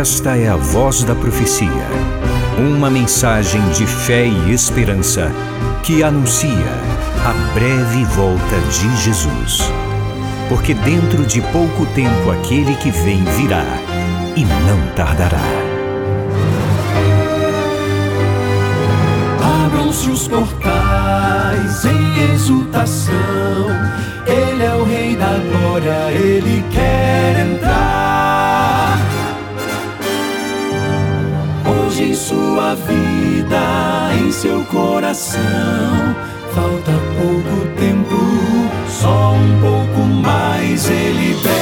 Esta é a voz da profecia. Uma mensagem de fé e esperança que anuncia a breve volta de Jesus. Porque dentro de pouco tempo aquele que vem virá e não tardará. Abram-se os portais em exultação. Ele é o Rei da Glória, ele quer vida, em seu coração, falta pouco tempo, só um pouco mais. Ele deve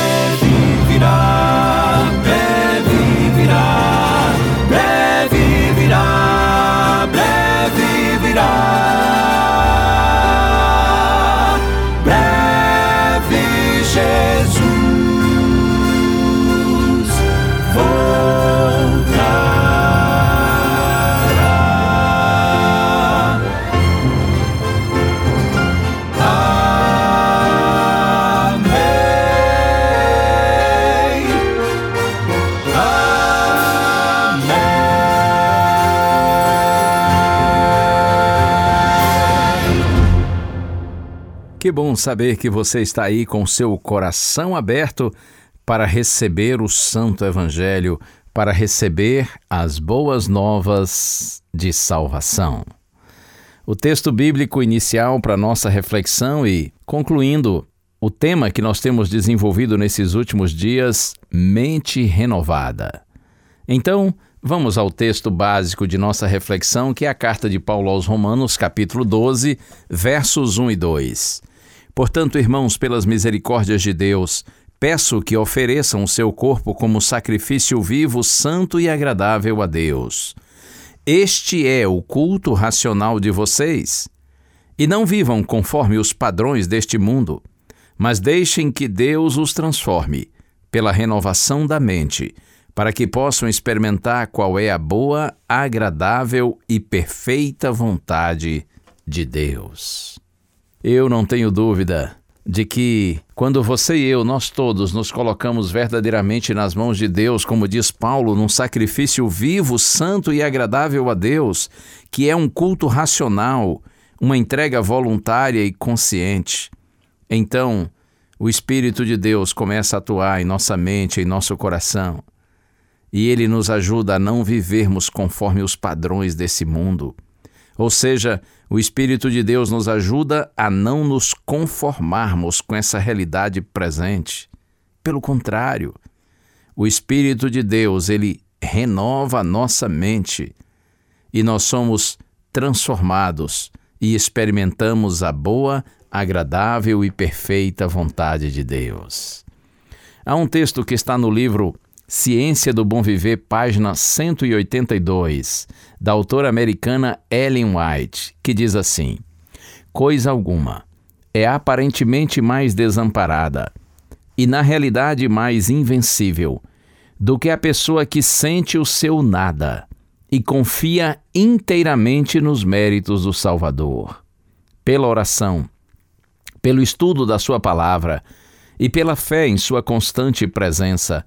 Que bom saber que você está aí com seu coração aberto para receber o Santo Evangelho, para receber as boas novas de salvação. O texto bíblico inicial para nossa reflexão e, concluindo, o tema que nós temos desenvolvido nesses últimos dias, mente renovada. Então, vamos ao texto básico de nossa reflexão, que é a carta de Paulo aos Romanos, capítulo 12, versos 1 e 2. Portanto, irmãos, pelas misericórdias de Deus, peço que ofereçam o seu corpo como sacrifício vivo, santo e agradável a Deus. Este é o culto racional de vocês. E não vivam conforme os padrões deste mundo, mas deixem que Deus os transforme pela renovação da mente, para que possam experimentar qual é a boa, agradável e perfeita vontade de Deus. Eu não tenho dúvida de que, quando você e eu, nós todos, nos colocamos verdadeiramente nas mãos de Deus, como diz Paulo, num sacrifício vivo, santo e agradável a Deus, que é um culto racional, uma entrega voluntária e consciente, então o Espírito de Deus começa a atuar em nossa mente, em nosso coração, e ele nos ajuda a não vivermos conforme os padrões desse mundo. Ou seja, o Espírito de Deus nos ajuda a não nos conformarmos com essa realidade presente. Pelo contrário, o Espírito de Deus, ele renova a nossa mente e nós somos transformados e experimentamos a boa, agradável e perfeita vontade de Deus. Há um texto que está no livro Ciência do Bom Viver, página 182, da autora americana Ellen White, que diz assim: Coisa alguma é aparentemente mais desamparada e, na realidade, mais invencível do que a pessoa que sente o seu nada e confia inteiramente nos méritos do Salvador. Pela oração, pelo estudo da Sua palavra e pela fé em Sua constante presença,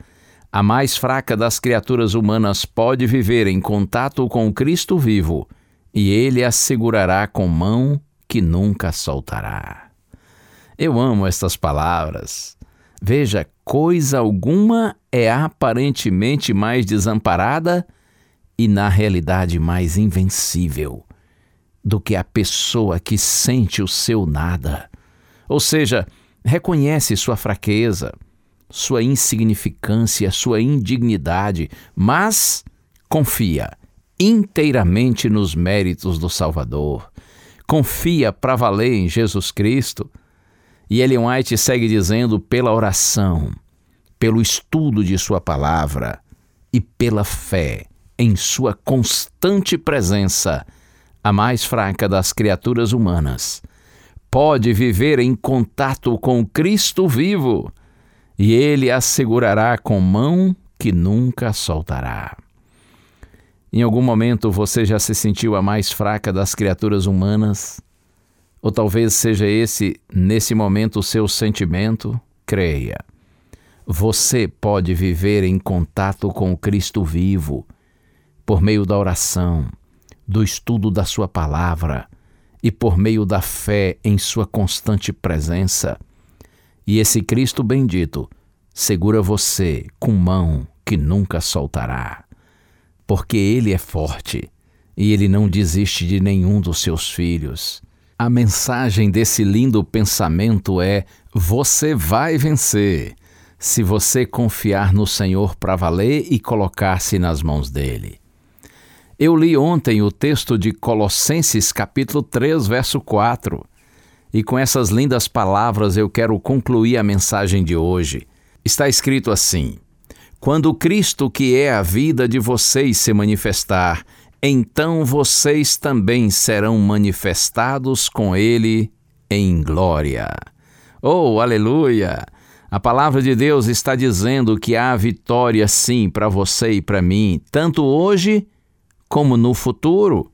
a mais fraca das criaturas humanas pode viver em contato com Cristo vivo e Ele a segurará com mão que nunca soltará. Eu amo estas palavras. Veja, coisa alguma é aparentemente mais desamparada e, na realidade, mais invencível do que a pessoa que sente o seu nada. Ou seja, reconhece sua fraqueza, sua insignificância, sua indignidade, mas confia inteiramente nos méritos do Salvador. Confia para valer em Jesus Cristo. E Ellen White segue dizendo: pela oração, pelo estudo de Sua palavra e pela fé em Sua constante presença, a mais fraca das criaturas humanas, pode viver em contato com Cristo vivo e Ele a segurará com mão que nunca soltará. Em algum momento você já se sentiu a mais fraca das criaturas humanas? Ou talvez seja esse, nesse momento, o seu sentimento? Creia. você pode viver em contato com o Cristo vivo por meio da oração, do estudo da Sua palavra e por meio da fé em Sua constante presença. E esse Cristo bendito segura você com mão que nunca soltará, porque Ele é forte e Ele não desiste de nenhum dos seus filhos. A mensagem desse lindo pensamento é: você vai vencer se você confiar no Senhor para valer e colocar-se nas mãos dele. Eu li ontem o texto de Colossenses, capítulo 3, verso 4. E com essas lindas palavras eu quero concluir a mensagem de hoje. Está escrito assim: Quando Cristo, que é a vida de vocês, se manifestar, então vocês também serão manifestados com Ele em glória. Oh, aleluia! A palavra de Deus está dizendo que há vitória sim para você e para mim, tanto hoje como no futuro.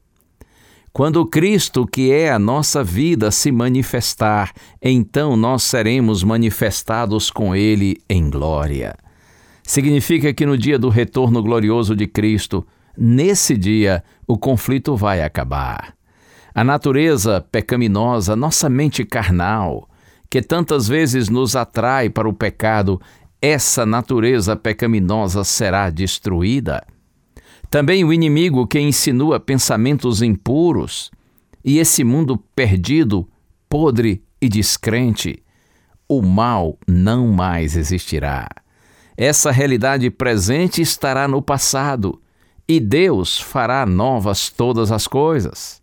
Quando Cristo, que é a nossa vida, se manifestar, então nós seremos manifestados com Ele em glória. Significa que no dia do retorno glorioso de Cristo, nesse dia, o conflito vai acabar. A natureza pecaminosa, nossa mente carnal, que tantas vezes nos atrai para o pecado, essa natureza pecaminosa será destruída. Também o inimigo que insinua pensamentos impuros, e esse mundo perdido, podre e descrente, o mal não mais existirá. Essa realidade presente estará no passado, e Deus fará novas todas as coisas.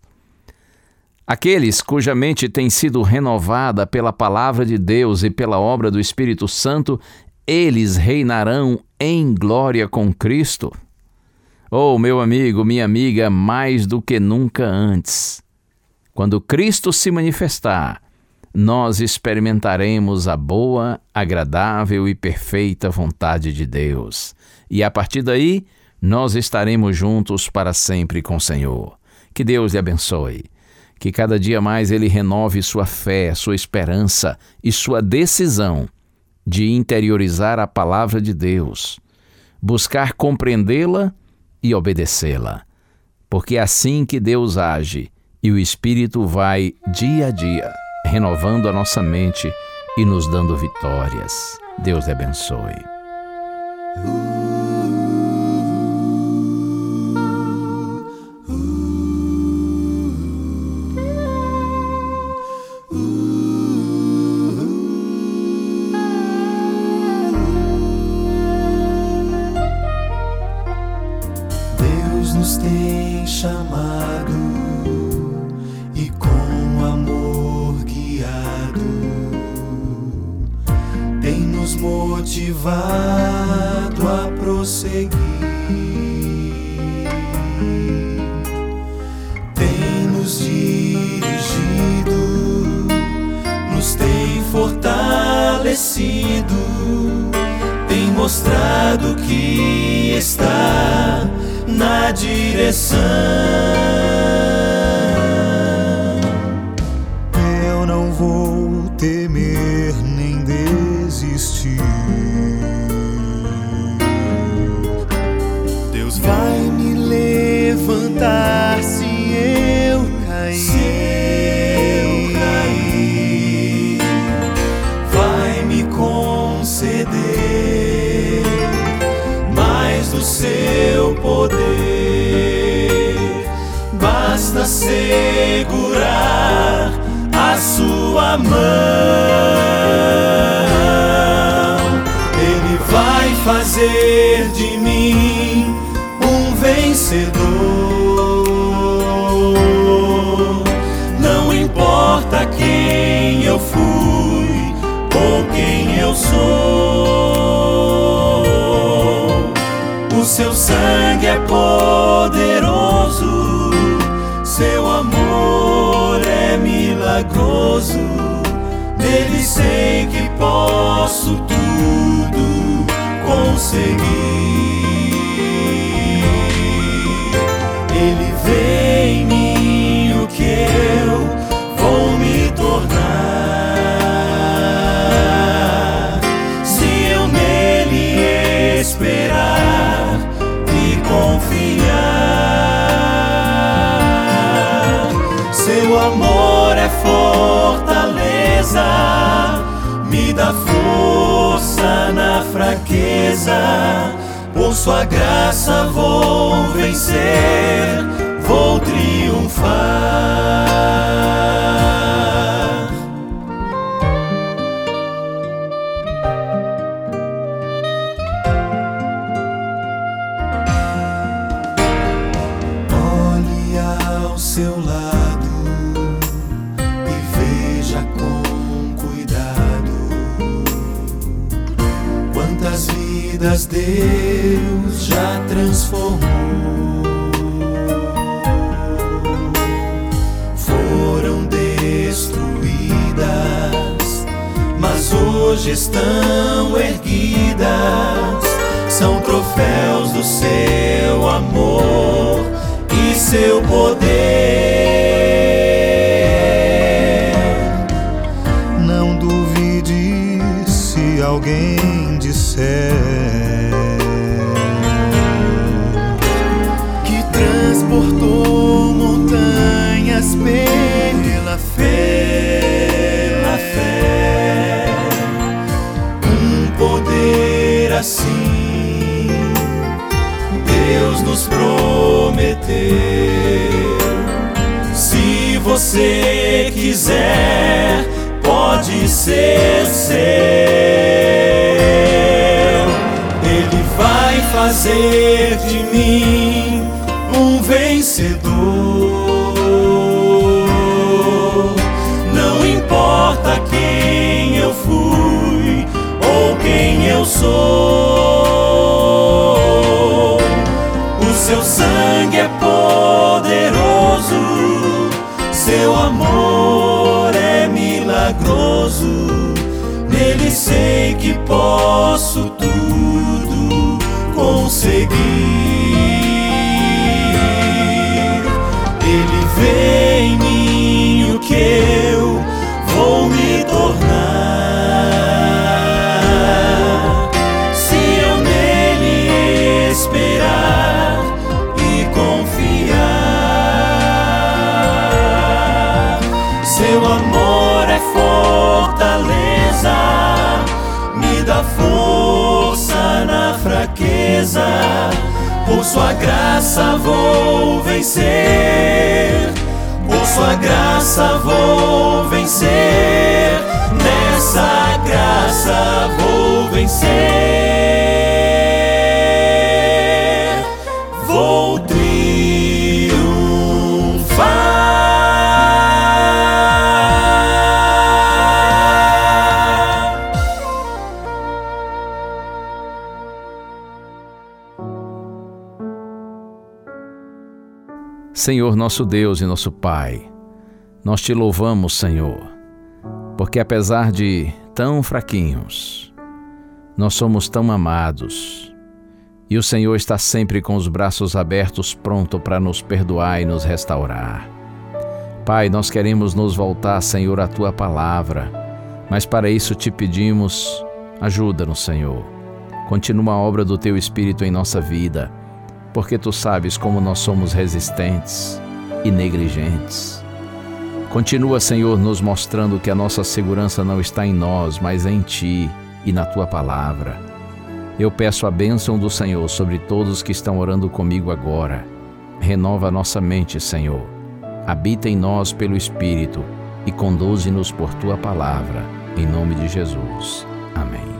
Aqueles cuja mente tem sido renovada pela palavra de Deus e pela obra do Espírito Santo, eles reinarão em glória com Cristo. Oh, meu amigo, minha amiga, mais do que nunca antes. Quando Cristo se manifestar, nós experimentaremos a boa, agradável e perfeita vontade de Deus. E a partir daí, nós estaremos juntos para sempre com o Senhor. Que Deus lhe abençoe. Que cada dia mais ele renove sua fé, sua esperança e sua decisão de interiorizar a palavra de Deus, buscar compreendê-la e obedecê-la. Porque é assim que Deus age e o Espírito vai dia a dia renovando a nossa mente e nos dando vitórias. Deus lhe abençoe. Que está na direção. De mim um vencedor. Não importa quem eu fui ou quem eu sou, o seu sangue é poderoso seu amor é milagroso, nele sei que posso tudo conseguir. Ele vê em mim o que eu vou me tornar. Se eu nele esperar e confiar, seu amor é fortaleza, me dá força na fraqueza. Por sua graça vou vencer, vou triunfar. Vidas Deus já transformou. Foram destruídas, mas hoje estão erguidas. São troféus do seu amor e seu poder. Quiser, pode ser seu. Ele vai fazer de mim um vencedor. Não importa quem eu fui ou quem eu sou. Seu sangue é poderoso, Nele sei que posso tudo conseguir. Ele vê em mim o que eu graça vou vencer, por sua graça vou vencer. Nessa graça vou vencer. Senhor nosso Deus e nosso Pai, nós te louvamos, Senhor, porque apesar de tão fraquinhos, nós somos tão amados e o Senhor está sempre com os braços abertos, pronto para nos perdoar e nos restaurar. Pai, nós queremos nos voltar, Senhor, à tua palavra, mas para isso te pedimos, ajuda-nos, Senhor. Continua a obra do teu Espírito em nossa vida porque tu sabes como nós somos resistentes e negligentes. Continua, Senhor, nos mostrando que a nossa segurança não está em nós, mas em Ti e na Tua palavra. Eu peço a bênção do Senhor sobre todos que estão orando comigo agora. Renova nossa mente, Senhor. Habita em nós pelo Espírito e conduze-nos por Tua palavra. Em nome de Jesus. Amém.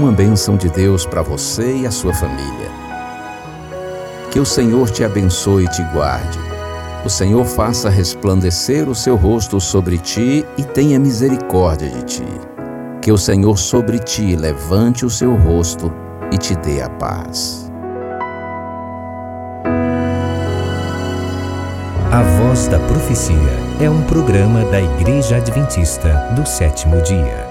Uma bênção de Deus para você e a sua família. Que o Senhor te abençoe e te guarde. O Senhor faça resplandecer o seu rosto sobre ti e tenha misericórdia de ti. Que o Senhor sobre ti levante o seu rosto e te dê a paz. A Voz da Profecia é um programa da Igreja Adventista do sétimo dia.